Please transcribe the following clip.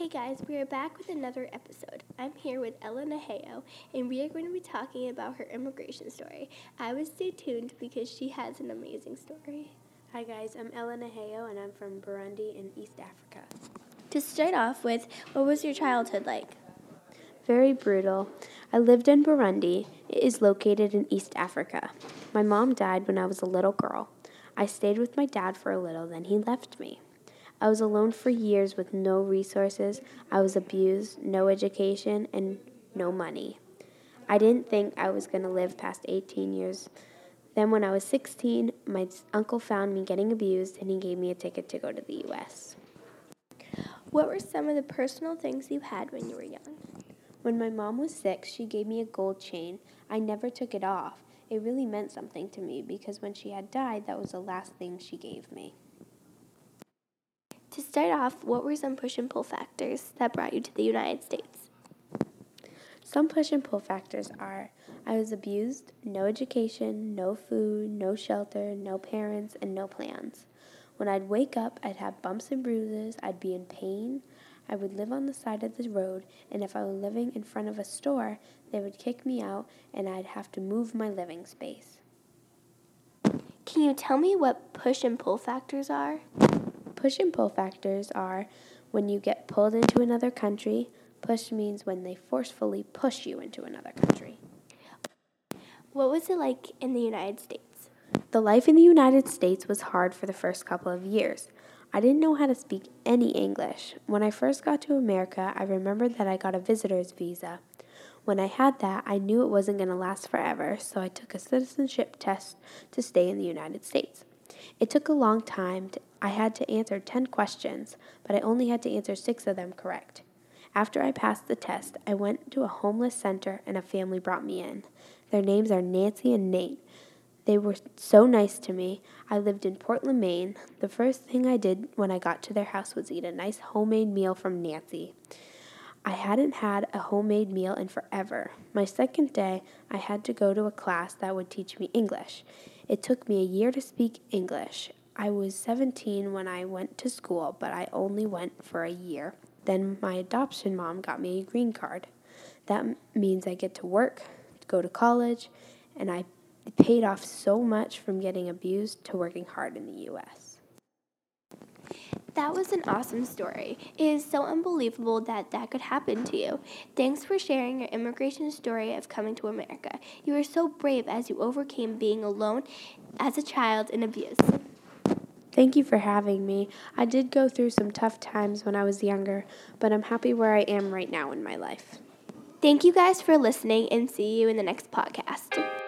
Hey guys, we are back with another episode. I'm here with Ella Naheo, and we are going to be talking about her immigration story. I would stay tuned because she has an amazing story. Hi guys, I'm Ella Naheo and I'm from Burundi in East Africa. To start off with, what was your childhood like? Very brutal. I lived in Burundi. It is located in East Africa. My mom died when I was a little girl. I stayed with my dad for a little, then he left me. I was alone for years with no resources. I was abused, no education, and no money. I didn't think I was going to live past 18 years. Then, when I was 16, my uncle found me getting abused and he gave me a ticket to go to the US. What were some of the personal things you had when you were young? When my mom was sick, she gave me a gold chain. I never took it off. It really meant something to me because when she had died, that was the last thing she gave me. To start off, what were some push and pull factors that brought you to the United States? Some push and pull factors are I was abused, no education, no food, no shelter, no parents, and no plans. When I'd wake up, I'd have bumps and bruises, I'd be in pain. I would live on the side of the road, and if I were living in front of a store, they would kick me out and I'd have to move my living space. Can you tell me what push and pull factors are? Push and pull factors are when you get pulled into another country. Push means when they forcefully push you into another country. What was it like in the United States? The life in the United States was hard for the first couple of years. I didn't know how to speak any English. When I first got to America, I remembered that I got a visitor's visa. When I had that, I knew it wasn't going to last forever, so I took a citizenship test to stay in the United States. It took a long time. To, I had to answer 10 questions, but I only had to answer six of them correct. After I passed the test, I went to a homeless center and a family brought me in. Their names are Nancy and Nate. They were so nice to me. I lived in Portland, Maine. The first thing I did when I got to their house was eat a nice homemade meal from Nancy. I hadn't had a homemade meal in forever. My second day, I had to go to a class that would teach me English. It took me a year to speak English. I was 17 when I went to school, but I only went for a year. Then my adoption mom got me a green card. That means I get to work, go to college, and I paid off so much from getting abused to working hard in the US. That was an awesome story. It is so unbelievable that that could happen to you. Thanks for sharing your immigration story of coming to America. You are so brave as you overcame being alone as a child and abuse. Thank you for having me. I did go through some tough times when I was younger, but I'm happy where I am right now in my life. Thank you guys for listening and see you in the next podcast.